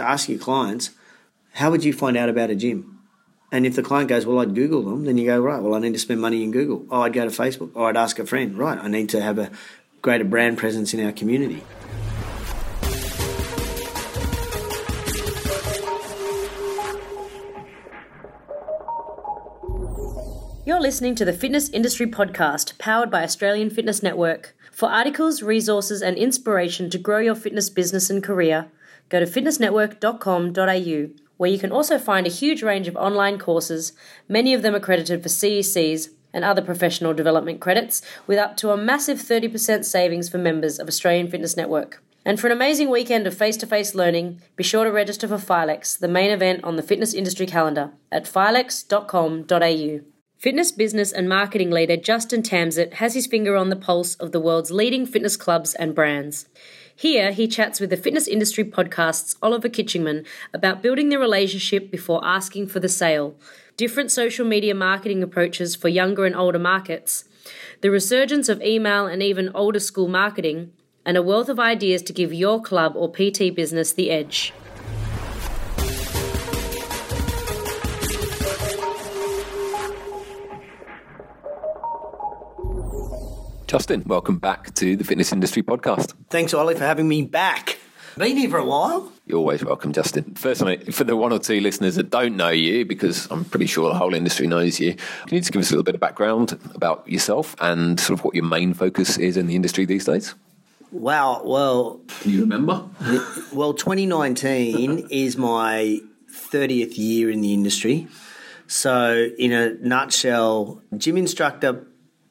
Ask your clients, how would you find out about a gym? And if the client goes, well, I'd Google them, then you go, right, well, I need to spend money in Google. Oh, I'd go to Facebook. Or I'd ask a friend, right, I need to have a greater brand presence in our community. You're listening to the Fitness Industry Podcast, powered by Australian Fitness Network. For articles, resources, and inspiration to grow your fitness business and career, go to fitnessnetwork.com.au, where you can also find a huge range of online courses, many of them accredited for CECs and other professional development credits, with up to a massive 30% savings for members of Australian Fitness Network. And for an amazing weekend of face to face learning, be sure to register for Filex, the main event on the fitness industry calendar, at filex.com.au. Fitness business and marketing leader Justin Tamsett has his finger on the pulse of the world's leading fitness clubs and brands. Here, he chats with the Fitness Industry Podcast's Oliver Kitchingman about building the relationship before asking for the sale, different social media marketing approaches for younger and older markets, the resurgence of email and even older school marketing, and a wealth of ideas to give your club or PT business the edge. Justin, welcome back to the Fitness Industry Podcast. Thanks, Ollie, for having me back. Been here for a while. You're always welcome, Justin. Firstly, for the one or two listeners that don't know you, because I'm pretty sure the whole industry knows you, can you just give us a little bit of background about yourself and sort of what your main focus is in the industry these days? Wow, well, Can you remember? well, 2019 is my 30th year in the industry. So, in a nutshell, gym instructor,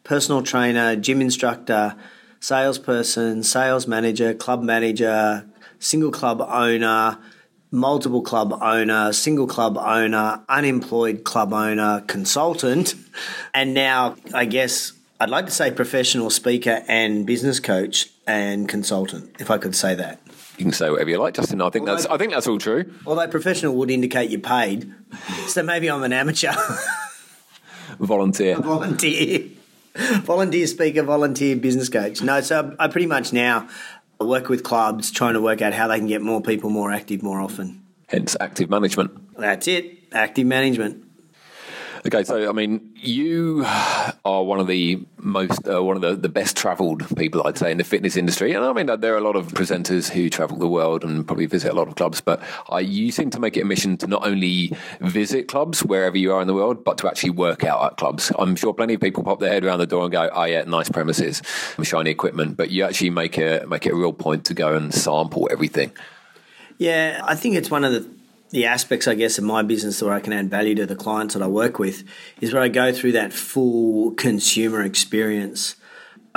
personal trainer, gym instructor, salesperson, sales manager, club manager, single club owner, multiple club owner, single club owner, unemployed club owner, consultant, and now I guess I'd like to say professional speaker and business coach and consultant, if I could say that. You can say whatever you like, Justin. I think that's I think that's all true. Although professional would indicate you're paid, so maybe I'm an amateur, Volunteer. volunteer, volunteer speaker, volunteer business coach. No, so I pretty much now work with clubs trying to work out how they can get more people more active more often. Hence active management. That's it, active management. Okay, so I mean, you are one of the most, uh, one of the, the best travelled people, I'd say, in the fitness industry. And I mean, there are a lot of presenters who travel the world and probably visit a lot of clubs, but uh, you seem to make it a mission to not only visit clubs wherever you are in the world, but to actually work out at clubs. I'm sure plenty of people pop their head around the door and go, "Oh yeah, nice premises, shiny equipment," but you actually make it make it a real point to go and sample everything. Yeah, I think it's one of the the aspects, I guess, of my business where I can add value to the clients that I work with is where I go through that full consumer experience.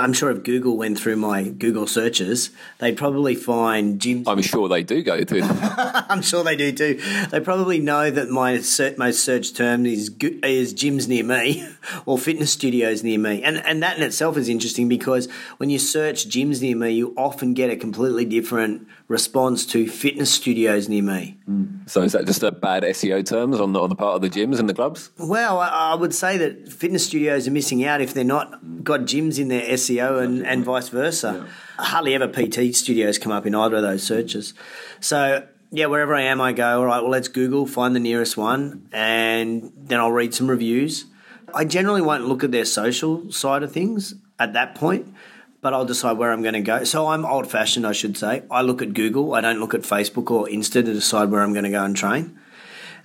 I'm sure if Google went through my Google searches, they'd probably find gyms. I'm sure they do go through. I'm sure they do too. They probably know that my most searched term is is gyms near me or fitness studios near me, and and that in itself is interesting because when you search gyms near me, you often get a completely different response to fitness studios near me. Hmm. so is that just a bad SEO terms on the, on the part of the gyms and the clubs? Well, I, I would say that fitness studios are missing out if they're not got gyms in their SEO and, and vice versa. Hardly ever PT studios come up in either of those searches. So, yeah, wherever I am, I go, all right, well, let's Google, find the nearest one, and then I'll read some reviews. I generally won't look at their social side of things at that point, but I'll decide where I'm going to go. So I'm old fashioned, I should say. I look at Google, I don't look at Facebook or Insta to decide where I'm going to go and train.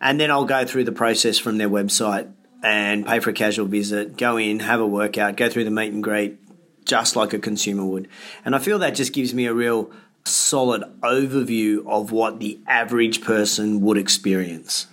And then I'll go through the process from their website and pay for a casual visit, go in, have a workout, go through the meet and greet, just like a consumer would. And I feel that just gives me a real solid overview of what the average person would experience.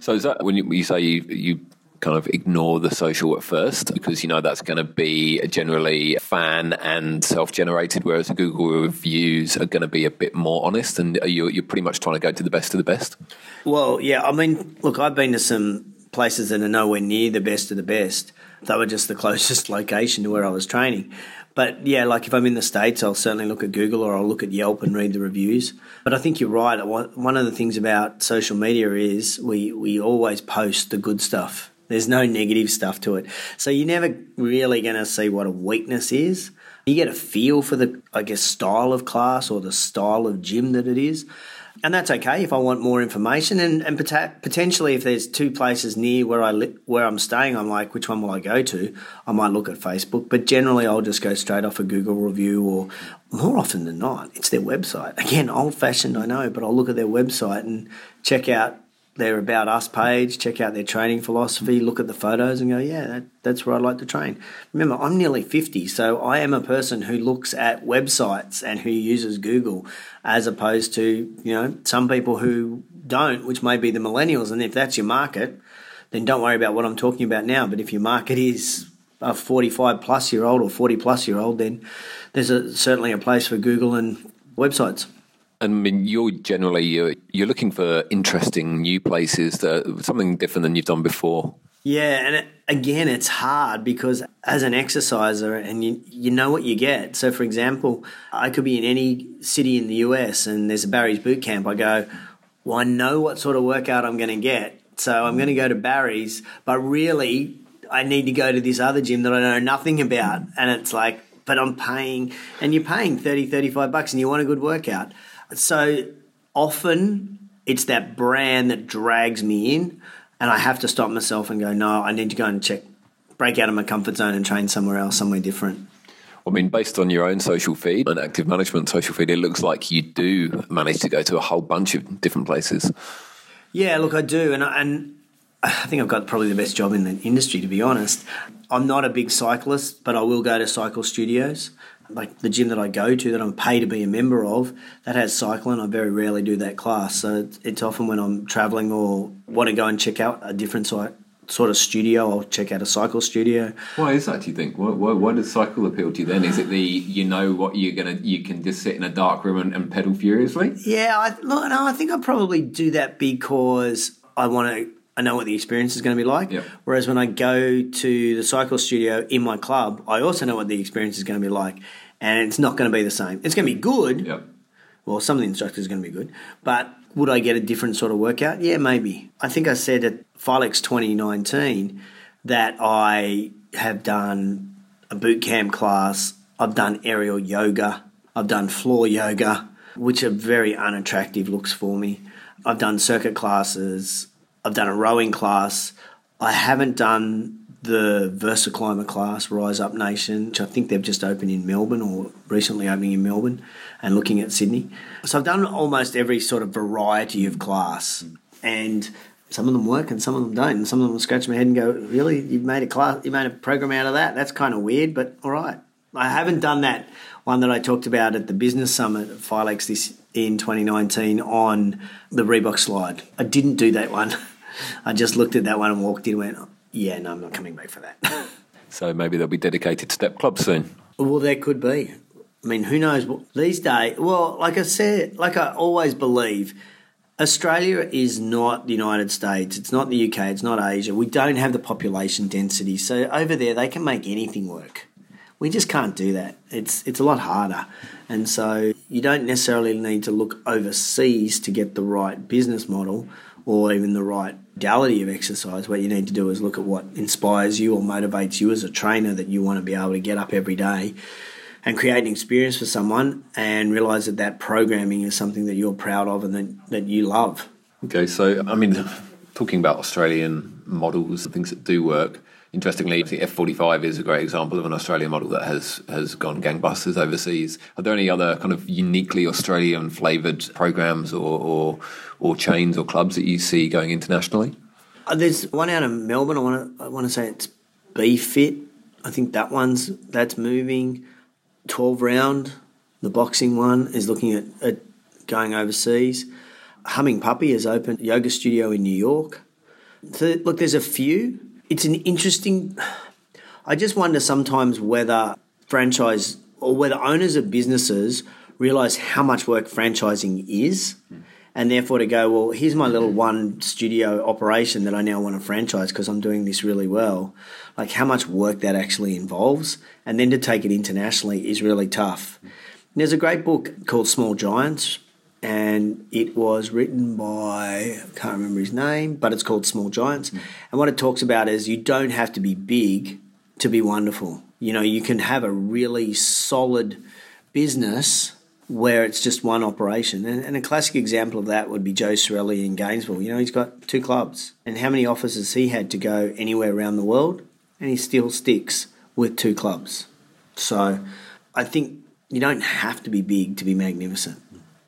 So is that when you, you say you, you kind of ignore the social at first because you know that's going to be generally fan and self-generated, whereas Google reviews are going to be a bit more honest, and you're, you're pretty much trying to go to the best of the best. Well, yeah, I mean, look, I've been to some places that are nowhere near the best of the best. They were just the closest location to where I was training. But yeah, like if I'm in the States, I'll certainly look at Google or I'll look at Yelp and read the reviews. But I think you're right. One of the things about social media is we, we always post the good stuff. There's no negative stuff to it. So you're never really going to see what a weakness is You get a feel for the, I guess, style of class or the style of gym that it is. And that's okay if I want more information. And, and potentially, if there's two places near where I li- where I'm staying, I'm like, which one will I go to? I might look at Facebook, but generally, I'll just go straight off a Google review, or more often than not, it's their website. Again, old fashioned, I know, but I'll look at their website and check out their About Us page, check out their training philosophy, look at the photos and go, yeah, that, that's where I'd like to train. Remember, I'm nearly 50, so I am a person who looks at websites and who uses Google as opposed to, you know, some people who don't, which may be the millennials. And if that's your market, then don't worry about what I'm talking about now. But if your market is a 45 plus year old or 40 plus year old, then there's a, certainly a place for Google and websites. I mean, you're generally you're, you're looking for interesting new places, that, something different than you've done before. Yeah, and again, it's hard because as an exerciser, and you you know what you get. So, for example, I could be in any city in the US, and there's a Barry's boot camp. I go, well, I know what sort of workout I'm going to get, so I'm going to go to Barry's. But really, I need to go to this other gym that I know nothing about, and it's like, but I'm paying, and you're paying 30, 35 bucks, and you want a good workout. So often it's that brand that drags me in, and I have to stop myself and go, no, I need to go and check, break out of my comfort zone and train somewhere else, somewhere different. I mean, based on your own social feed and active management social feed, it looks like you do manage to go to a whole bunch of different places. Yeah, look, I do, and I, and I think I've got probably the best job in the industry, to be honest. I'm not a big cyclist, but I will go to cycle studios like the gym that I go to that I'm paid to be a member of that has cycling. I very rarely do that class, so it's often when I'm traveling or want to go and check out a different site sort of studio. I'll check out a cycle studio. Why is that? Do you think? Why, why, why, does cycle appeal to you? Then is it the you know what you're gonna you can just sit in a dark room and, and pedal furiously? Yeah, I, look, no, I think I probably do that because I want to I know what the experience is going to be like. Yep. Whereas when I go to the cycle studio in my club, I also know what the experience is going to be like, and it's not going to be the same. It's going to be good. Yep. Well, some of the instructors are going to be good, but would I get a different sort of workout? Yeah, maybe. I think I said at Filex 2019 that I have done a boot camp class. I've done aerial yoga. I've done floor yoga, which are very unattractive looks for me. I've done circuit classes. I've done a rowing class. I haven't done the VersaClimber class, Rise Up Nation, which I think they've just opened in Melbourne or recently opening in Melbourne and looking at Sydney. So I've done almost every sort of variety of class. And some of them work and some of them don't. And some of them scratch my head and go, Really? You've made a class you made a program out of that? That's kind of weird, but all right. I haven't done that one that I talked about at the business summit at Filex this in 2019 on the Reebok slide. I didn't do that one. I just looked at that one and walked in and went, yeah, no, I'm not coming back for that. so maybe there'll be dedicated step clubs soon. Well, there could be. I mean, who knows? These days, well, like I said, like I always believe, Australia is not the United States. It's not the UK. It's not Asia. We don't have the population density. So over there, they can make anything work. We just can't do that. It's it's a lot harder, and so you don't necessarily need to look overseas to get the right business model or even the right modality of exercise. What you need to do is look at what inspires you or motivates you as a trainer that you want to be able to get up every day and create an experience for someone and realize that that programming is something that you're proud of and that, that you love. Okay, so I mean, talking about Australian models, and things that do work, Interestingly, think F45 is a great example of an Australian model that has has gone gangbusters overseas. Are there any other kind of uniquely Australian flavoured programs or, or, or chains or clubs that you see going internationally? Uh, there's one out of Melbourne. I want to I want to say it's B Fit. I think that one's that's moving. Twelve round, the boxing one is looking at, at going overseas. Humming Puppy has opened yoga studio in New York. So look, there's a few it's an interesting. I just wonder sometimes whether franchise or whether owners of businesses realize how much work franchising is. And therefore, to go, well, here's my little one studio operation that I now want to franchise because I'm doing this really well. Like, how much work that actually involves. And then to take it internationally is really tough. There's a great book called Small Giants and it was written by I can't remember his name, but it's called Small Giants. Mm. And what it talks about is you don't have to be big to be wonderful. You know, you can have a really solid business where it's just one operation. And, and, a classic example of that would be Joe Cirulli in Gainesville. You know, he's got two clubs. And how many offices he had to go anywhere around the world? And he still sticks with two clubs. So I think you don't have to be big to be magnificent.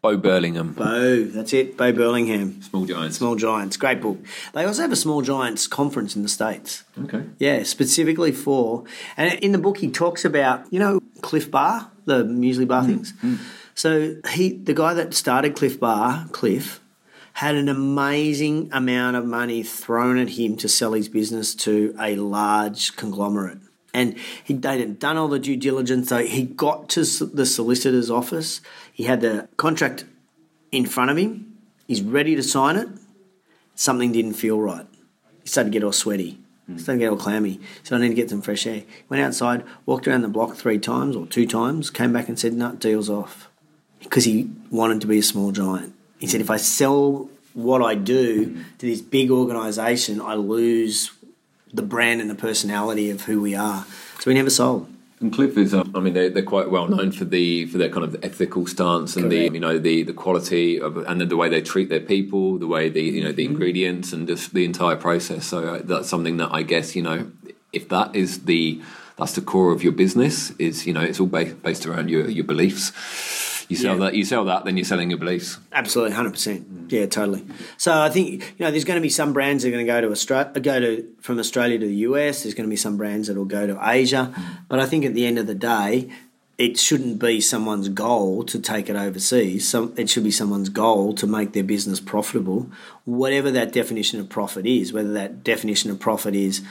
Bo Burlingham. Bo, that's it. Bo Burlingham. Small Giants. Small Giants. Great book. They also have a Small Giants conference in the States. Okay. Yeah, specifically for. And in the book, he talks about, you know, Clif Bar, the muesli bar mm. things. Mm. So he, the guy that started Clif Bar, Cliff, had an amazing amount of money thrown at him to sell his business to a large conglomerate and he, they'd had done all the due diligence. So he got to the solicitor's office. He had the contract in front of him. He's ready to sign it. Something didn't feel right. He started to get all sweaty. He started to get all clammy. So I need to get some fresh air. Went outside, walked around the block three times or two times, came back and said, "No, deal's off," because he wanted to be a small giant. He said, "If I sell what I do hmm. to this big organisation, I lose the brand and the personality of who we are. So we never sold. And Clif is, um, I mean, they're, they're quite well known for the for their kind of ethical stance and Correct. the you know the the quality of and the, the, way they treat their people, the way the you know the mm-hmm. ingredients and just the entire process. So uh, that's something that I guess you know if that is the that's the core of your business is you know it's all based based around your your beliefs you sell yeah. that, you sell that, then you're selling your beliefs. Absolutely, hundred percent. Yeah, totally. So I think you know there's going to be some brands that are going to go to Australia, go to from Australia to the US. There's going to be some brands that will go to Asia, but I think at the end of the day, it shouldn't be someone's goal to take it overseas. Some, it should be someone's goal to make their business profitable, whatever that definition of profit is. Whether that definition of profit is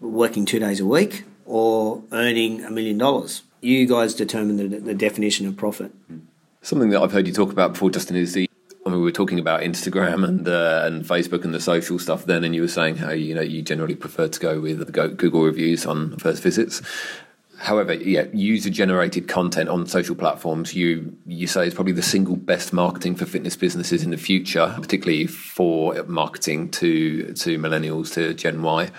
working two days a week or earning a million dollars. You guys determine the, the definition of profit. Something that I've heard you talk about before, Justin, is the. I mean, we were talking about Instagram and uh, and Facebook and the social stuff then, and you were saying how you know you generally prefer to go with the Google reviews on first visits. However, yeah, user generated content on social platforms you you say is probably the single best marketing for fitness businesses in the future, particularly for marketing to to millennials to Gen Y.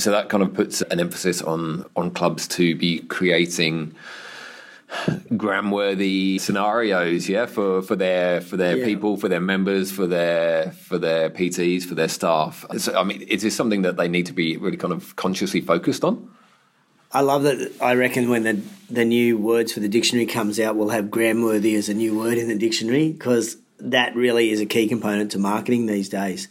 So that kind of puts an emphasis on on clubs to be creating gram-worthy scenarios, yeah, for, for their for their yeah. people, for their members, for their for their PTs, for their staff. So, I mean, is this something that they need to be really kind of consciously focused on? I love that. I reckon when the the new words for the dictionary comes out, we'll have gram-worthy as a new word in the dictionary because that really is a key component to marketing these days.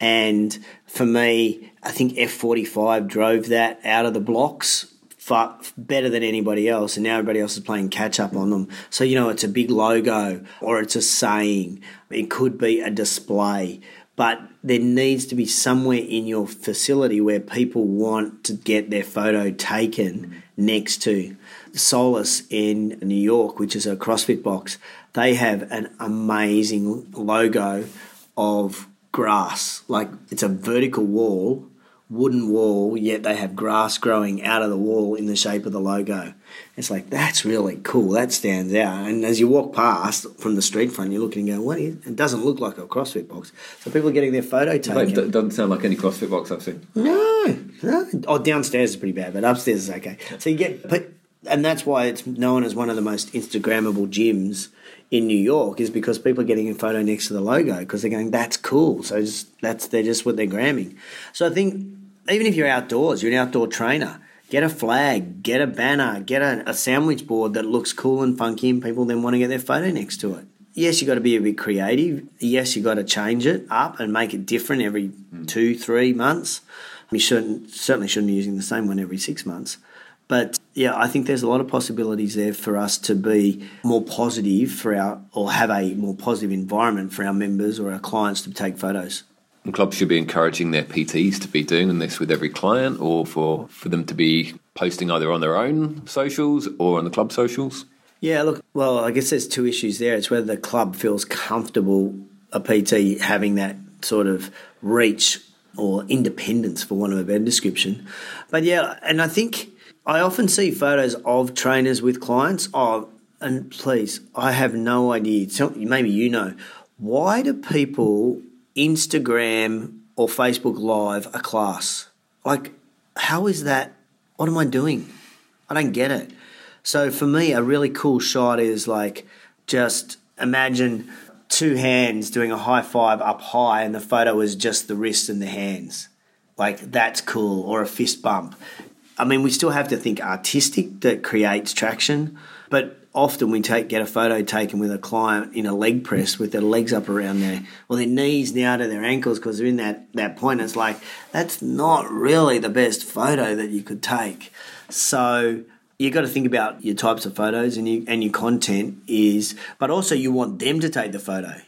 And for me, I think F45 drove that out of the blocks far better than anybody else, and now everybody else is playing catch up on them. So you know, it's a big logo or it's a saying. It could be a display, but there needs to be somewhere in your facility where people want to get their photo taken next to. Solace in New York, which is a CrossFit box, they have an amazing logo of grass. Like it's a vertical wall wooden wall, yet they have grass growing out of the wall in the shape of the logo. It's like that's really cool. That stands out. And as you walk past from the street front, you're looking and going, "What is?" It doesn't look like a CrossFit box. So people are getting their photo taken. It doesn't sound like any CrossFit box I've seen. No, no. Oh, downstairs is pretty bad, but upstairs is okay. So you get, but, and that's why it's known as one of the most Instagrammable gyms in New York is because people are getting a photo next to the logo because they're going, "That's cool." So just, that's they're just what they're gramming. So I think even if you're outdoors, you're an outdoor trainer. Get a flag, get a banner, get a, a sandwich board that looks cool and funky, and people then want to get their photo next to it. Yes, you've got to be a bit creative. Yes, you've got to change it up and make it different every mm. two, three months. You shouldn't certainly shouldn't be using the same one every six months. But yeah, I think there's a lot of possibilities there for us to be more positive for our, or have a more positive environment for our members or our clients to take photos. And clubs should be encouraging their PTs to be doing this with every client or for, for them to be posting either on their own socials or on the club socials? Yeah, look, well, I guess there's two issues there. It's whether the club feels comfortable, a PT having that sort of reach or independence, for want of a better description. But yeah, and I think I often see photos of trainers with clients. Oh, and please, I have no idea. Maybe you know. Why do people Instagram or Facebook Live a class. Like, how is that? What am I doing? I don't get it. So for me, a really cool shot is like just imagine two hands doing a high five up high, and the photo is just the wrists and the hands. Like that's cool, or a fist bump. I mean, we still have to think artistic that creates traction, but often we take get a photo taken with a client in a leg press with their legs up around their well their knees now to their ankles because they're in that that point. It's like that's not really the best photo that you could take. So you got to think about your types of photos and you, and your content is, but also you want them to take the photo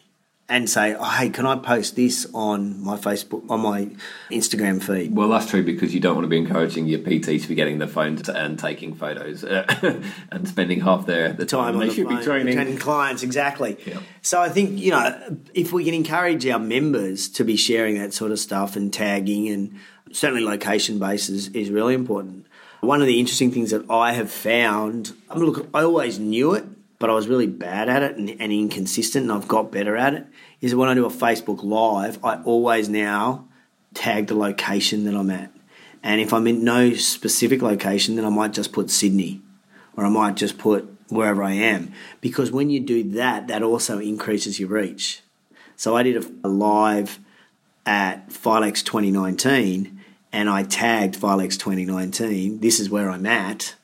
and say, oh, "Hey, can I post this on my Facebook, on my Instagram feed?" Well, that's true because you don't want to be encouraging your PT to be getting the phone to, and taking photos uh, and spending half their the time, time they the should phone, be training. training clients exactly. Yeah. So I think you know if we can encourage our members to be sharing that sort of stuff and tagging and certainly location bases is really important. One of the interesting things that I have found, I mean, look, I always knew it, but I was really bad at it and, and inconsistent, and I've got better at it. Is when I do a Facebook Live, I always now tag the location that I'm at. And if I'm in no specific location, then I might just put Sydney or I might just put wherever I am. Because when you do that, that also increases your reach. So I did a, live at Filex 2019 and I tagged Filex 2019. This is where I'm at,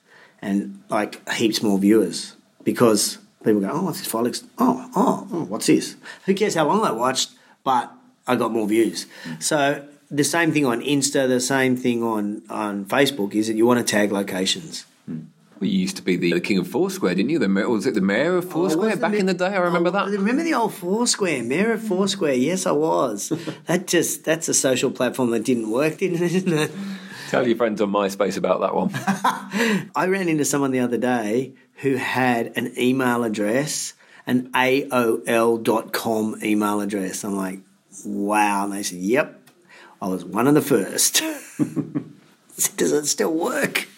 and like heaps more viewers because people go, "Oh, what's this Filex? Oh, oh, oh, what's this? Who cares how long I watched?" But I got more views. So the same thing on Insta, the same thing on on Facebook is that you want to tag locations. Hmm. Well, you used to be the, the king of Foursquare, didn't you? The mayor, was it the mayor of oh, Foursquare was the back ma- in the day? I remember Oh, that. Remember the old Foursquare, Mayor of Foursquare? Yes, I was. that just that's a social platform that didn't work, didn't it? Tell your friends on MySpace about that one. I ran into someone the other day who had an email address, an AOL.com email address. I'm like, wow. And they said, yep, I was one of the first. Does it still work?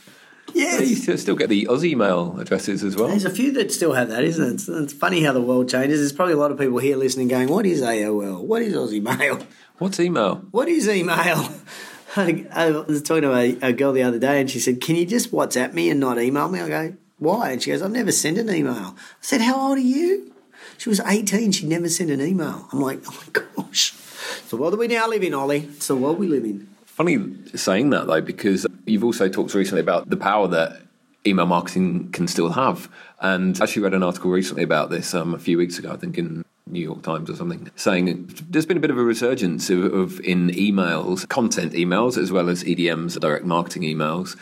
you Yes. still still get the OzEmail addresses as well. There's a few that still have that, isn't it? It's, it's funny how the world changes. There's probably a lot of people here listening going, what is AOL? What is OzEmail? What's email? What is email? I, I was talking to a, a girl the other day and she said, Can you just WhatsApp me and not email me? I go, Why? And she goes, I've never sent an email. I said, How old are you? She was 18. She'd never sent an email. I'm like, Oh my gosh. It's the world that we now live in, Ollie. It's the world we live in. Funny saying that though, because you've also talked recently about the power that email marketing can still have. And I actually read an article recently about this um, a few weeks ago, I think in New York Times or something, saying there's been a bit of a resurgence of, of in emails, content emails, as well as EDMs, direct marketing emails.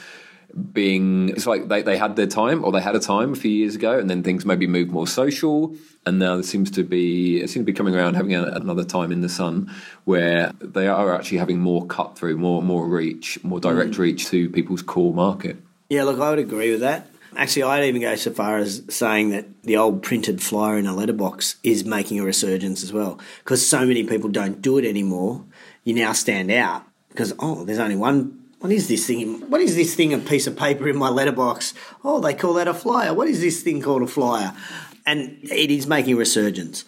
Being, it's like they, they had their time, or they had a time a few years ago, and then things maybe moved more social, and now there seems to be it seems to be coming around having a, another time in the sun where they are actually having more cut through, more more reach, more direct mm. reach to people's core market. Yeah, look, I would agree with that. Actually, I'd even go so far as saying that the old printed flyer in a letterbox is making a resurgence as well. Because so many people don't do it anymore, you now stand out because, oh, there's only one. What is this thing? What is this thing? A piece of paper in my letterbox? Oh, they call that a flyer. What is this thing called a flyer? And it is making resurgence.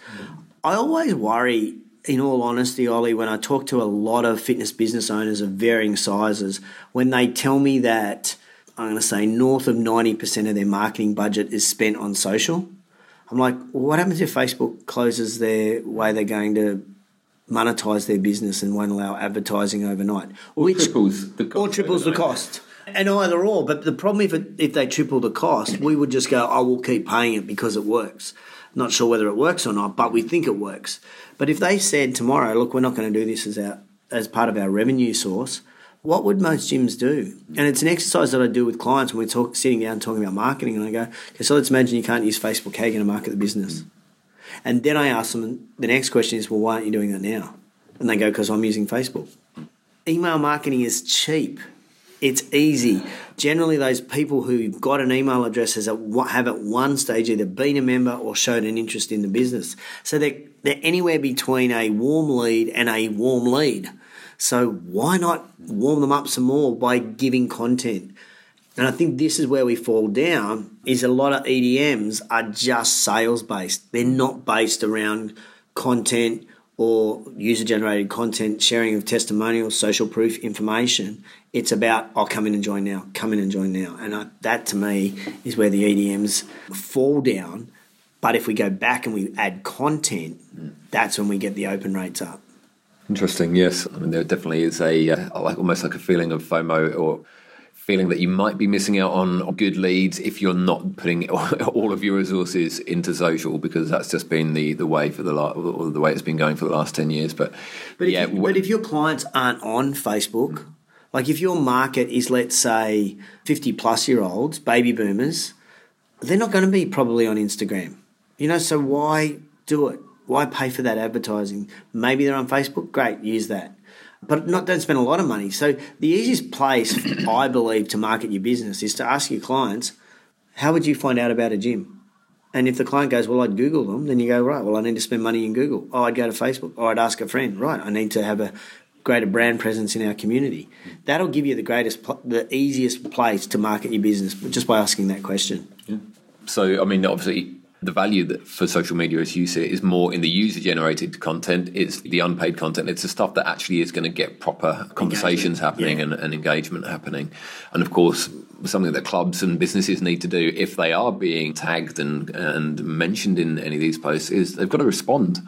I always worry, in all honesty, Ollie, when I talk to a lot of fitness business owners of varying sizes, when they tell me that I'm going to say north of 90% of their marketing budget is spent on social. I'm like, well, what happens if Facebook closes their way they're going to monetize their business and won't allow advertising overnight? Which triples the cost or triples the cost. And either or, but the problem if it, if they triple the cost, we would just go, oh, we'll keep paying it because it works. Not sure whether it works or not, but we think it works. But if they said tomorrow, look, we're not going to do this as our as part of our revenue source, what would most gyms do? And it's an exercise that I do with clients when we're talk, sitting down talking about marketing, and I go, okay, so let's imagine you can't use Facebook. How are you going to market the business? And then I ask them, the next question is, well, why aren't you doing that now? And they go, because I'm using Facebook. Email marketing is cheap. It's easy. Generally, those people who've got an email address have at one stage either been a member or showed an interest in the business. So they're, they're anywhere between a warm lead and a warm lead. So why not warm them up some more by giving content? And I think this is where we fall down is a lot of EDMs are just sales based. They're not based around content or user generated content, sharing of testimonials, social proof information. It's about, I'll come in and join now, come in and join now. And I, that to me is where the EDMs fall down. But if we go back and we add content, that's when we get the open rates up. Interesting. Yes, I mean there definitely is a uh, like almost like a feeling of FOMO or feeling that you might be missing out on good leads if you're not putting all of your resources into social because that's just been the, the way for the la- or the way it's been going for the last 10 years but, But yeah if, you, but if your clients aren't on Facebook, mm. like if your market is, let's say, 50 plus year olds, baby boomers, they're not going to be probably on Instagram. You know, so why do it? Why pay for that advertising? Maybe they're on Facebook, great, use that. But not don't spend a lot of money. So the easiest place, I believe, to market your business is to ask your clients, how would you find out about a gym? And if the client goes, well, I'd Google them, then you go, right, well, I need to spend money in Google. Oh, I'd go to Facebook. Or I'd ask a friend, right, I need to have a greater brand presence in our community. That'll give you the greatest, the easiest place to market your business just by asking that question. Yeah. So, I mean, obviously, the value that for social media, as you see it, is more in the user-generated content. It's the unpaid content. It's the stuff that actually is going to get proper conversations happening yeah. and, and engagement happening. And of course, something that clubs and businesses need to do if they are being tagged and and mentioned in any of these posts is they've got to respond.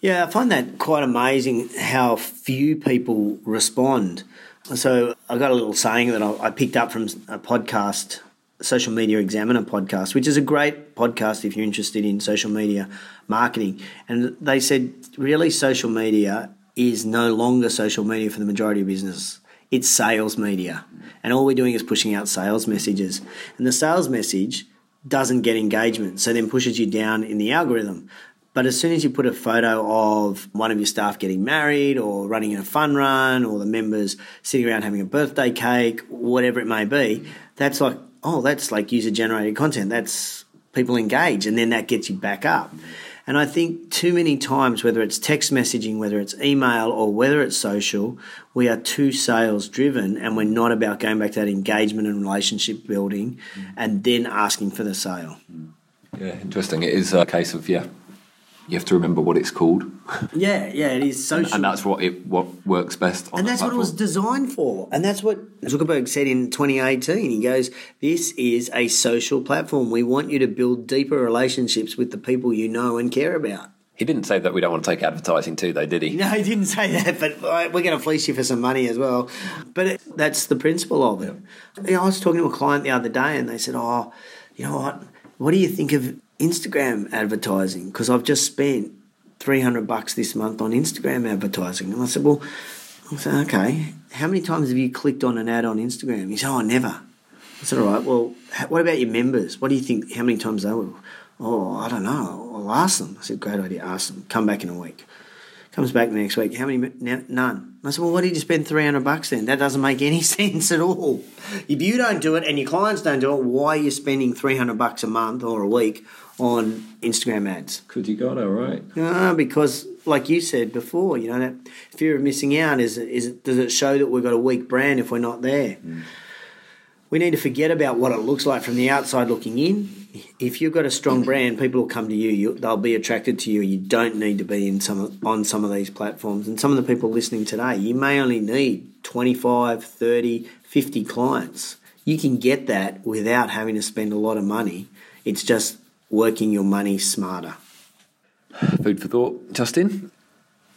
Yeah, I find that quite amazing how few people respond. So I got a little saying that I picked up from a podcast, Social Media Examiner podcast, which is a great podcast if you're interested in social media marketing. And they said, really, social media is no longer social media for the majority of business. It's sales media. And all we're doing is pushing out sales messages. And the sales message doesn't get engagement, so then pushes you down in the algorithm. But as soon as you put a photo of one of your staff getting married or running a fun run or the members sitting around having a birthday cake, whatever it may be, that's like, oh, that's like user generated content. That's people engage and then that gets you back up. And I think too many times, whether it's text messaging, whether it's email, or whether it's social, we are too sales driven and we're not about going back to that engagement and relationship building mm. and then asking for the sale. Mm. Yeah, interesting. It is a case of yeah, you have to remember what it's called, Yeah, yeah, it is social. and that's what it what works best. On And that that's what it was designed for. And that's what Zuckerberg said in 2018. He goes, This is a social platform. We want you to build deeper relationships with the people you know and care about. He didn't say that we don't want to take advertising too, though, did he? No, he didn't say that, but we're going to fleece you for some money as well. But it, that's the principle of it. You know, I was talking to a client the other day and they said, Oh, you know what? What do you think of Instagram advertising? Because I've just spent 300 bucks this month on Instagram advertising. And I said, Well, I said, okay, how many times have you clicked on an ad on Instagram? He said, oh, never. I said, all right, well, what about your members? What do you think, how many times they will? Oh, I don't know. I'll ask them. I said, great idea, ask them. Come back in a week. Comes back the next week. How many? None. I said, well, why did you spend 300 bucks then? That doesn't make any sense at all. If you don't do it and your clients don't do it, why are you spending 300 bucks a month or a week on Instagram ads? Could you got it right? No, because like you said before, you know that fear of missing out is is does it show that we've got a weak brand if we're not there? Mm. We need to forget about what it looks like from the outside looking in. If you've got a strong mm. brand, people will come to you. you they'll be attracted to you. You don't need to be in some on some of these platforms. And some of the people listening today, you may only need 25, 30, 50 clients. You can get that without having to spend a lot of money. It's just working your money smarter. Food for thought, Justin.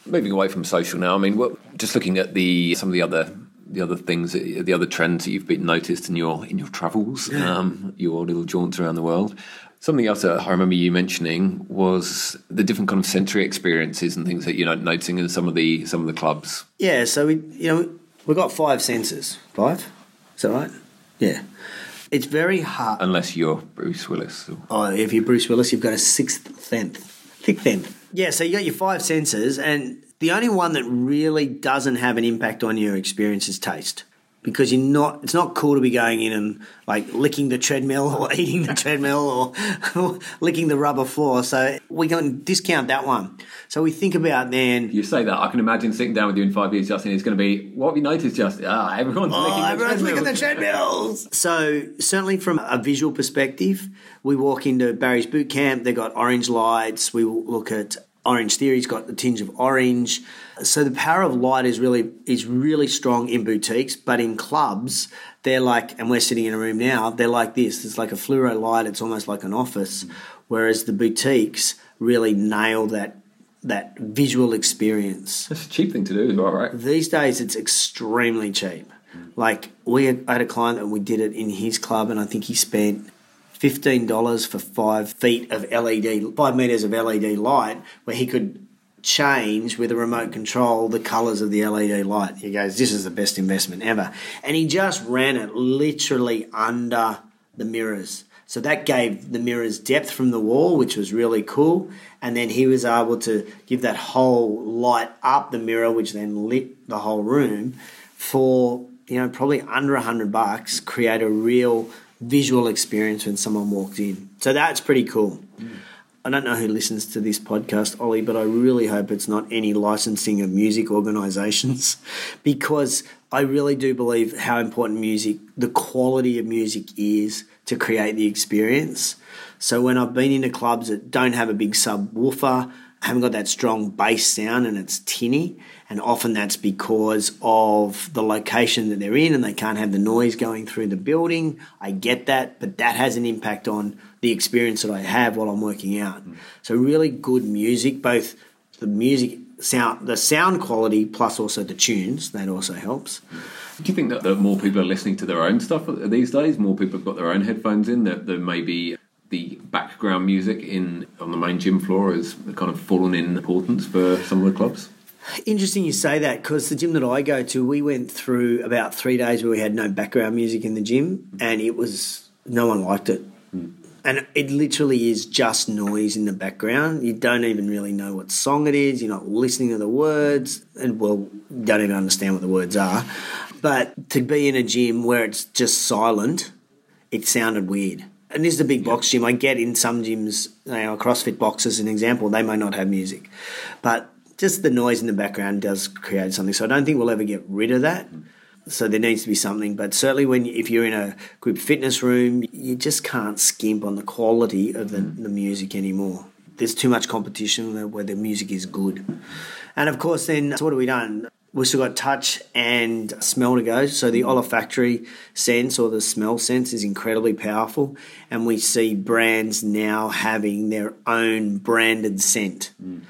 Moving away from social now. I mean, well, just looking at the some of the other the other things, the other trends that you've been noticed in your in your travels, um, your little jaunts around the world. Something else that I remember you mentioning was the different kind of sensory experiences and things that you're noticing in some of the some of the clubs. Yeah, so we you know we've got five senses. Five, is that right? Yeah. It's very hard. Unless you're Bruce Willis. Oh, if you're Bruce Willis, you've got a sixth sense, sixth sense. Yeah, so you got your five senses, and the only one that really doesn't have an impact on your experience is taste. Because you're not, it's not cool to be going in and like licking the treadmill or eating the treadmill or licking the rubber floor. So we can discount that one. So we think about then You say that, I can imagine sitting down with you in five years, Justin. It's going to be, what have you noticed, Justin? Ah, everyone's licking Oh, the everyone's licking the treadmills. So certainly from a visual perspective, we walk into Barry's boot camp. They've got orange lights. We look at Orangetheory's got the tinge of orange. So the power of light is really is really strong in boutiques, but in clubs they're like, and we're sitting in a room now. They're like this. It's like a fluoro light. It's almost like an office, whereas the boutiques really nail that that visual experience. That's a cheap thing to do as well, right? These days, it's extremely cheap. Like we had, I had a client that we did it in his club, and I think he spent fifteen dollars for five feet of LED, five meters of LED light, where he could change with a remote control the colors of the LED light. He goes, "This is the best investment ever," and he just ran it literally under the mirrors. So that gave the mirrors depth from the wall, which was really cool. And then he was able to give that whole light up the mirror, which then lit the whole room for you know probably under a hundred bucks. Create a real visual experience when someone walks in. So that's pretty cool. Mm. I don't know who listens to this podcast, Ollie, but I really hope it's not any licensing of music organisations because I really do believe how important music, the quality of music is to create the experience. So when I've been into clubs that don't have a big subwoofer, haven't got that strong bass sound and it's tinny, and often that's because of the location that they're in and they can't have the noise going through the building. I get that, but that has an impact on the experience that I have while I'm working out. Mm. So really good music, both the music sound, the sound quality, plus also the tunes. That also helps. Do you think that, that more people are listening to their own stuff these days? More people have got their own headphones in. That there maybe the background music in on the main gym floor has kind of fallen in importance for some of the clubs. Interesting you say that because the gym that I go to, we went through about three days where we had no background music in the gym, and it was no one liked it. Hmm. And it literally is just noise in the background. You don't even really know what song it is. You're not listening to the words, and well, don't even understand what the words are. But to be in a gym where it's just silent, it sounded weird. And this is a big box gym. I get in some gyms, you know, CrossFit box as an example, they may not have music, but just the noise in the background does create something. So I don't think we'll ever get rid of that. Mm. So there needs to be something, but certainly when if you're in a group fitness room, you just can't skimp on the quality of the, mm. the music anymore. There's too much competition where the music is good, and of course, then so what have we done? We've still got touch and smell to go. So the mm. olfactory sense or the smell sense is incredibly powerful, and we see brands now having their own branded scent. Mm.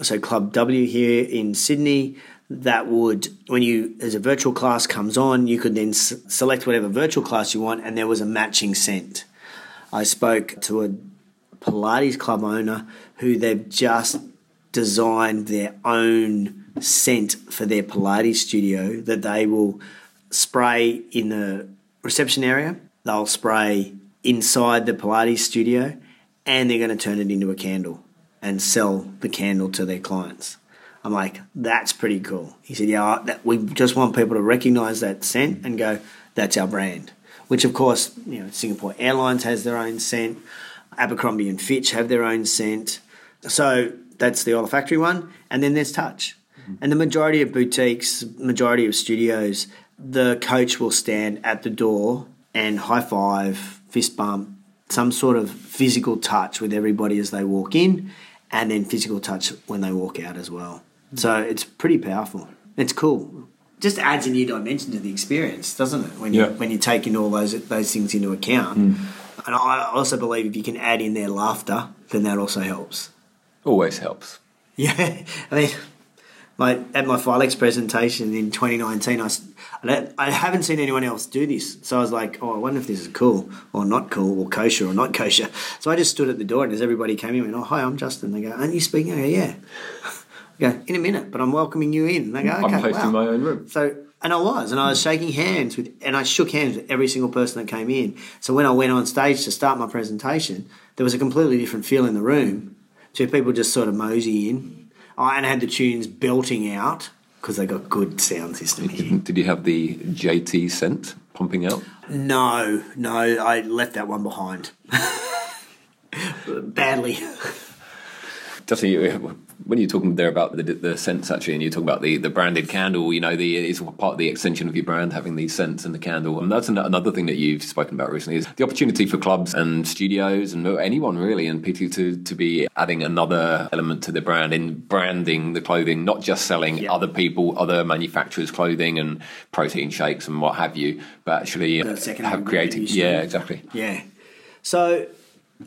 So Club W here in Sydney, that would when you as a virtual class comes on, you could then s- select whatever virtual class you want, and there was a matching scent. I spoke to a Pilates club owner who they've just designed their own scent for their Pilates studio that they will spray in the reception area. They'll spray inside the Pilates studio, and they're going to turn it into a candle and sell the candle to their clients. I'm like, that's pretty cool. He said, yeah, that, we just want people to recognize that scent and go, that's our brand. Which, of course, you know, Singapore Airlines has their own scent. Abercrombie and Fitch have their own scent. So that's the olfactory one. And then there's touch. Mm-hmm. And the majority of boutiques, majority of studios, the coach will stand at the door and high five, fist bump, some sort of physical touch with everybody as they walk in, and then physical touch when they walk out as well. Mm-hmm. So it's pretty powerful. It's cool. Just adds a new dimension to the experience, doesn't it? When you Yeah. when you're taking all those those things into account. Mm. And I also believe if you can add in their laughter, then that also helps. Always helps. Yeah, I mean, my at my Filex presentation in 2019, I, I haven't seen anyone else do this. So I was like, oh, I wonder if this is cool or not cool or kosher or not kosher. So I just stood at the door and as everybody came in, I went, oh, hi, I'm Justin. They go, aren't you speaking? I go, yeah. I go, in a minute, but I'm welcoming you in. And they go, okay, I'm hosting wow. my own room. So, and I was, and I was shaking hands with, and I shook hands with every single person that came in. So when I went on stage to start my presentation, there was a completely different feel in the room. So people just sort of mosey in. Oh, and I had the tunes belting out because they got good sound system here. Did you have the JT scent pumping out? No, no, I left that one behind. Badly. You, when you're talking there about the, the scents actually, and you talk about the, the branded candle, you know, the it's part of the extension of your brand having these scents and the candle, and that's another thing that you've spoken about recently is the opportunity for clubs and studios and anyone really and PT to to be adding another element to the brand in branding the clothing, not just selling Yeah. other people, other manufacturers' clothing and protein shakes and what have you, but actually have created. Yeah, exactly. Yeah. So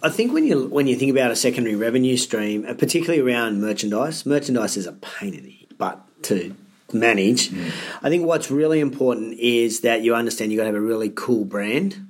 I think when you when you think about a secondary revenue stream, uh, particularly around merchandise, merchandise is a pain in the butt to manage. I think what's really important is that you understand you got to have a really cool brand.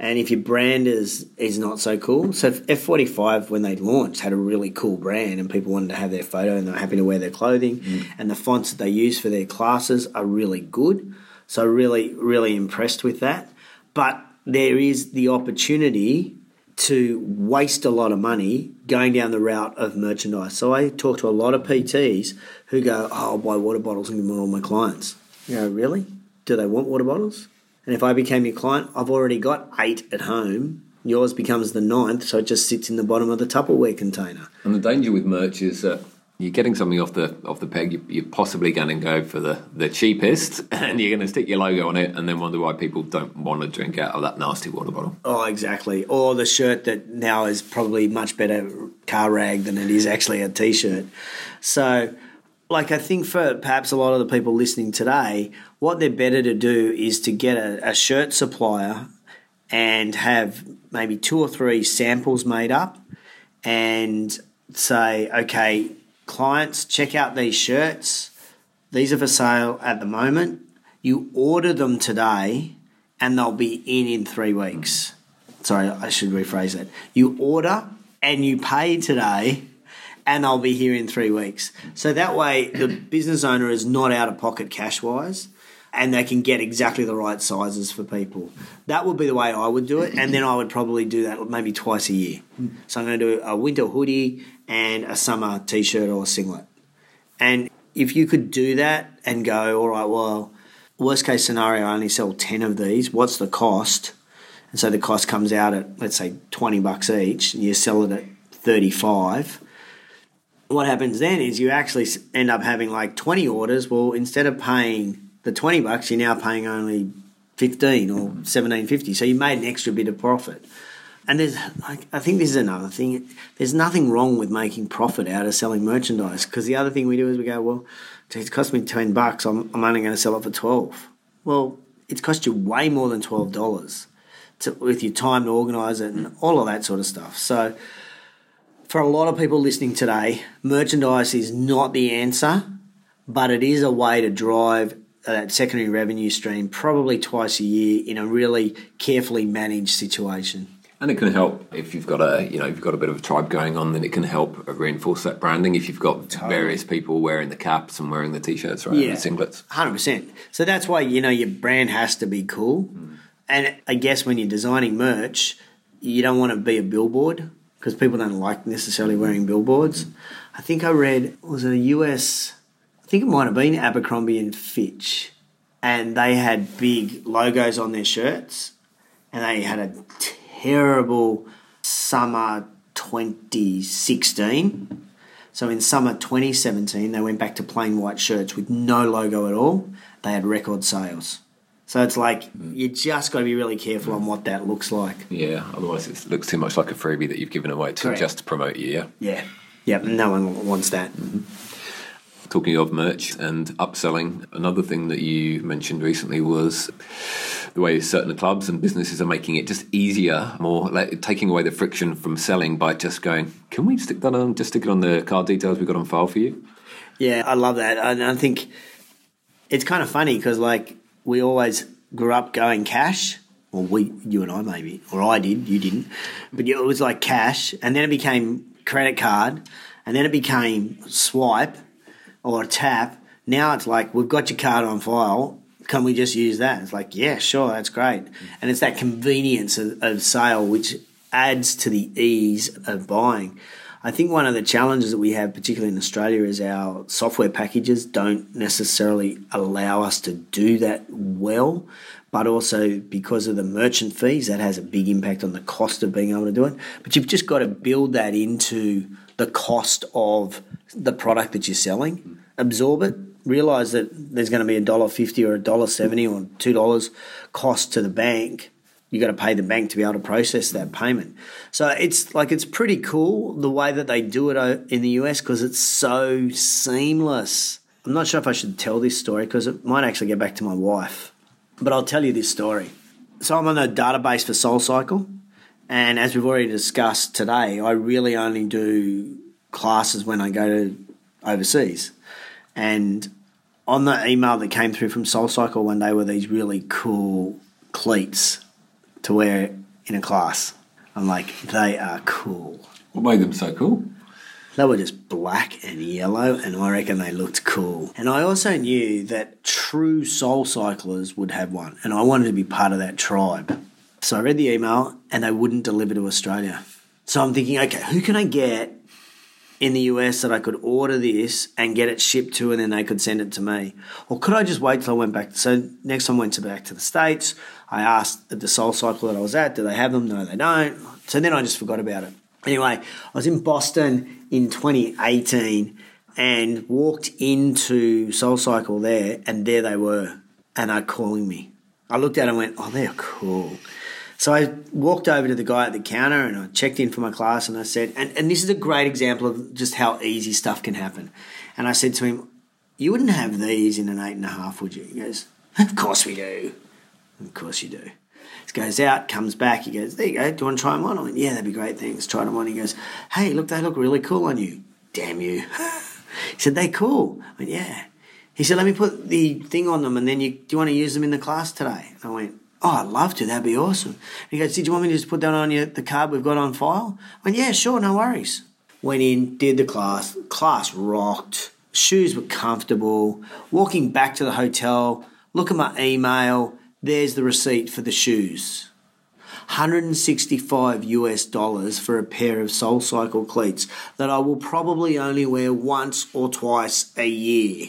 And if your brand is is not so cool, so F forty five when they launched had a really cool brand, and people wanted to have their photo, and they're happy to wear their clothing, and the fonts that they use for their classes are really good. So really, really impressed with that. But there is the opportunity to waste a lot of money going down the route of merchandise. So I talk to a lot of PTs who go, "Oh, I'll buy water bottles and give them to all my clients." You go, "Really? Do they want water bottles?" And if I became your client, I've already got eight at home. Yours becomes the ninth, so it just sits in the bottom of the Tupperware container. And the danger with merch is that you're getting something off the off the peg. You, you're possibly going to go for the, the cheapest, and you're going to stick your logo on it, and then wonder why people don't want to drink out of that nasty water bottle. Oh, exactly. Or the shirt that now is probably much better car rag than it is actually a t-shirt. So, like I think for perhaps a lot of the people listening today, what they're better to do is to get a, a shirt supplier and have maybe two or three samples made up and say, okay, clients, check out these shirts. These are for sale at the moment. You order them today and they'll be in in three weeks. Sorry, I should rephrase that. You order and you pay today and they'll be here in three weeks. So that way the business owner is not out of pocket cash wise and they can get exactly the right sizes for people. That would be the way I would do it, and then I would probably do that maybe twice a year. So I'm going to do a winter hoodie and a summer t-shirt or singlet. And if you could do that and go, all right, well, worst case scenario, I only sell 10 of these, what's the cost? And so the cost comes out at, let's say, 20 bucks each, and you sell it at 35. What happens then is you actually end up having like 20 orders. Well, instead of paying the 20 bucks, you're now paying only 15 or 17.50. So you made an extra bit of profit. And there's, like, I think this is another thing. There's nothing wrong with making profit out of selling merchandise because the other thing we do is we go, well, it's cost me 10 bucks. I'm, I'm only going to sell it for 12. Well, it's cost you way more than $12 with your time to organise it and all of that sort of stuff. So, for a lot of people listening today, merchandise is not the answer, but it is a way to drive uh, that secondary revenue stream probably twice a year in a really carefully managed situation. And it can help if you've got a you know if you've got a bit of a tribe going on, then it can help reinforce that branding. If you've got various people wearing the caps and wearing the t-shirts, right, Yeah. and the singlets. Hundred percent. So that's why you know your brand has to be cool. Hmm. And I guess when you're designing merch, you don't want to be a billboard because people don't like necessarily wearing billboards. Hmm. I think I read was it a US? I think it might have been Abercrombie and Fitch, and they had big logos on their shirts, and they had a terrible summer 2016. So in summer 2017, they went back to plain white shirts with no logo at all. They had record sales. So it's like you just got to be really careful on what that looks like. Yeah, otherwise it looks too much like a freebie that you've given away to Correct. just to promote you. Yeah. Yeah. Yep. No one wants that. Talking of merch and upselling, another thing that you mentioned recently was the way certain clubs and businesses are making it just easier, more like taking away the friction from selling by just going, can we stick that on, just stick it on the card details we've got on file for you? Yeah, I love that. And I think it's kind of funny because like we always grew up going cash. Or we, you and I maybe, or I did, you didn't. But it was like cash, and then it became credit card, and then it became swipe or tap. Now it's like we've got your card on file. Can we just use that? It's like yeah, sure, that's great, and it's that convenience of, of sale which adds to the ease of buying. I think one of the challenges that we have, particularly in Australia, is our software packages don't necessarily allow us to do that well. But also because of the merchant fees, that has a big impact on the cost of being able to do it. But you've just got to build that into the cost of the product that you're selling, absorb it, realize that there's going to be a dollar fifty or a dollar seventy or two dollars cost to the bank you got to pay the bank to be able to process that payment. So it's like it's pretty cool the way that they do it uh, in the US because it's so seamless. I'm not sure if I should tell this story because it might actually get back to my wife, but I'll tell you this story. So I'm on a database for SoulCycle, and as we've already discussed today, I really only do classes when I go to overseas. And on the email that came through from SoulCycle one day were these really cool cleats to wear in a class. I'm like, they are cool. What made them so cool? They were just black and yellow, and I reckon they looked cool. And I also knew that true soul cyclers would have one, and I wanted to be part of that tribe. So I read the email, and they wouldn't deliver to Australia. So I'm thinking, okay, who can I get in the US that I could order this and get it shipped to, and then they could send it to me? Or could I just wait till I went back? So next time I went to back to the States, I asked the SoulCycle that I was at, do they have them? No, they don't. So then I just forgot about it. Anyway, I was in Boston in 2018 and walked into SoulCycle there, and there they were, and they're calling me. I looked at and went, oh, they're cool. So I walked over to the guy at the counter and I checked in for my class and I said, and, and this is a great example of just how easy stuff can happen. And I said to him, You wouldn't have these in an eight and a half, would you? He goes, Of course we do. Of course you do. Goes out, comes back. He goes, There you go. Do you want to try them on? I went, Yeah, that'd be great. Thanks. Tried them on. He goes, Hey, look, they look really cool on you. Damn you. he said, They cool. I went, Yeah. He said, Let me put the thing on them and then you, do you want to use them in the class today? I went, Oh, I'd love to. That'd be awesome. he goes, Did you want me to just put that on your, the card we've got on file? I went, Yeah, sure, no worries. Went in, did the class. Class rocked. Shoes were comfortable. Walking back to the hotel, look at my email there's the receipt for the shoes. 165 US dollars for a pair of SoulCycle cleats that I will probably only wear once or twice a year.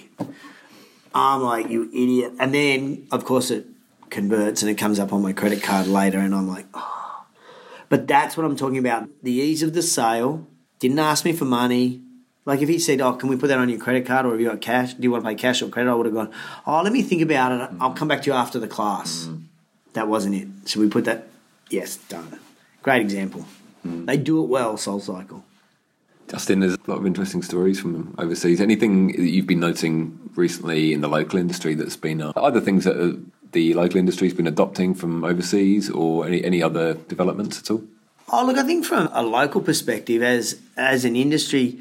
I'm like, you idiot. And then, of course, it converts and it comes up on my credit card later, and I'm like, oh. But that's what I'm talking about. The ease of the sale. Didn't ask me for money. Like if he said, "Oh, can we put that on your credit card, or have you got cash? Do you want to pay cash or credit?" I would have gone, "Oh, let me think about it. I'll come back to you after the class." Mm. That wasn't it. Should we put that? Yes, done. Great example. Mm. They do it well. Soul Cycle. Justin, there's a lot of interesting stories from overseas. Anything that you've been noticing recently in the local industry that's been uh, either things that uh, the local industry's been adopting from overseas, or any any other developments at all? Oh, look, I think from a local perspective, as as an industry,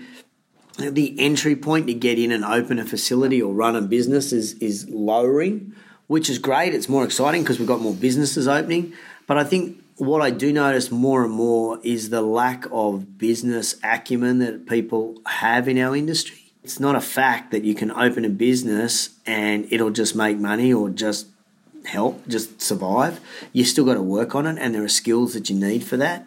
the entry point to get in and open a facility or run a business is is lowering, which is great. It's more exciting because we've got more businesses opening. But I think what I do notice more and more is the lack of business acumen that people have in our industry. It's not a fact that you can open a business and it'll just make money or just help, just survive. You still got to work on it, and there are skills that you need for that.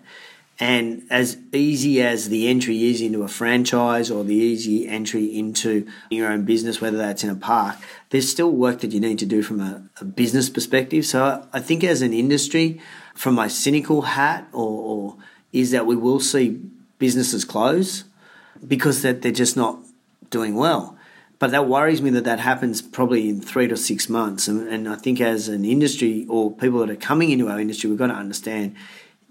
And as easy as the entry is into a franchise or the easy entry into your own business, whether that's in a park, there's still work that you need to do from a, a business perspective. So I think as an industry, from my cynical hat, or, or is that we will see businesses close because that they're just not doing well. But that worries me that that happens probably in three to six months. And, and I think as an industry or people that are coming into our industry, we've got to understand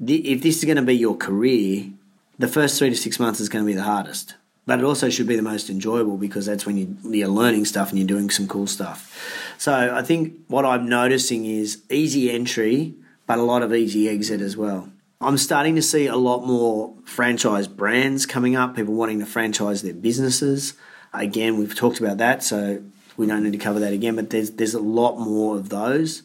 if this is going to be your career, the first three to six months is going to be the hardest. But it also should be the most enjoyable because that's when you, you're learning stuff and you're doing some cool stuff. So I think what I'm noticing is easy entry, but a lot of easy exit as well. I'm starting to see a lot more franchise brands coming up, people wanting to franchise their businesses. Again, we've talked about that, so we don't need to cover that again, but there's, there's a lot more of those.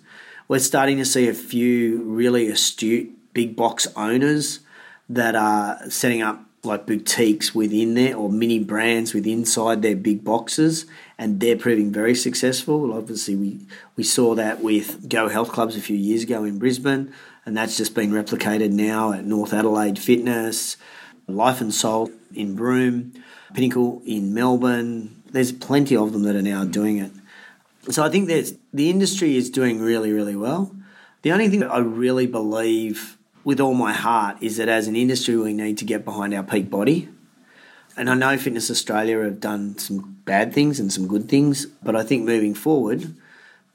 We're starting to see a few really astute big box owners that are setting up like boutiques within there or mini brands within inside their big boxes and they're proving very successful obviously we we saw that with go health clubs a few years ago in brisbane and that's just been replicated now at north adelaide fitness Life and Soul in Broome, Pinnacle in Melbourne. There's plenty of them that are now doing it. So I think there's the industry is doing really, really well. The only thing that I really believe with all my heart is that as an industry we need to get behind our peak body. And I know Fitness Australia have done some bad things and some good things, but I think moving forward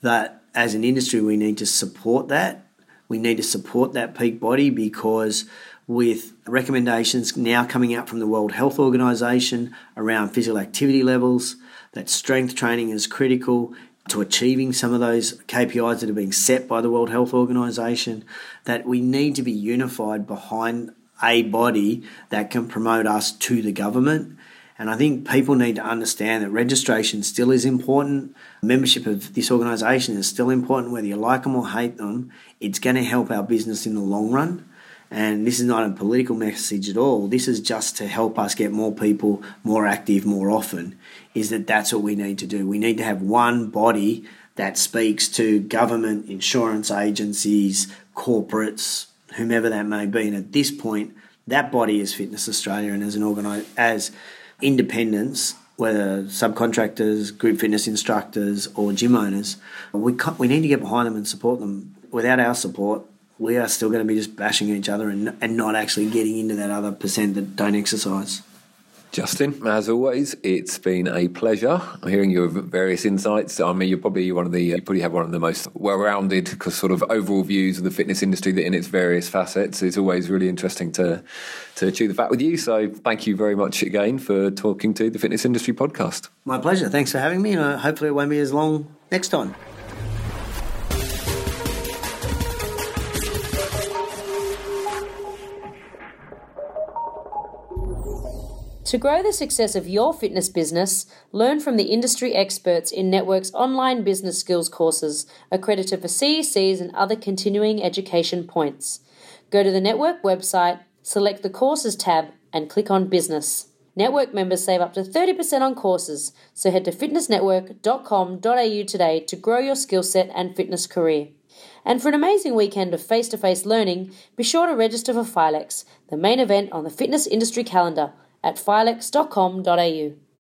that as an industry we need to support that. We need to support that peak body because with recommendations now coming out from the World Health Organization around physical activity levels, that strength training is critical to achieving some of those KPIs that are being set by the World Health Organization, that we need to be unified behind a body that can promote us to the government. And I think people need to understand that registration still is important. Membership of this organisation is still important, whether you like them or hate them. It's going to help our business in the long run. And this is not a political message at all. This is just to help us get more people more active more often. Is that that's what we need to do. We need to have one body that speaks to government, insurance agencies, corporates, whomever that may be. And at this point, that body is Fitness Australia, and as an organi- as independents, whether subcontractors, group fitness instructors, or gym owners, we we need to get behind them and support them. Without our support, we are still going to be just bashing each other and, and not actually getting into that other percent that don't exercise. Justin, as always, it's been a pleasure hearing your various insights. I mean, you're probably one of the you probably have one of the most well-rounded sort of overall views of the fitness industry that in its various facets. It's always really interesting to to chew the fat with you. So, thank you very much again for talking to the Fitness Industry Podcast. My pleasure. Thanks for having me, and uh, hopefully it won't be as long next time. To grow the success of your fitness business, learn from the industry experts in Network's online business skills courses, accredited for CECs and other continuing education points. Go to the Network website, select the Courses tab, and click on Business. Network members save up to 30% on courses, so head to fitnessnetwork.com.au today to grow your skill set and fitness career. And for an amazing weekend of face to face learning, be sure to register for FILEX, the main event on the fitness industry calendar at filex.com.au.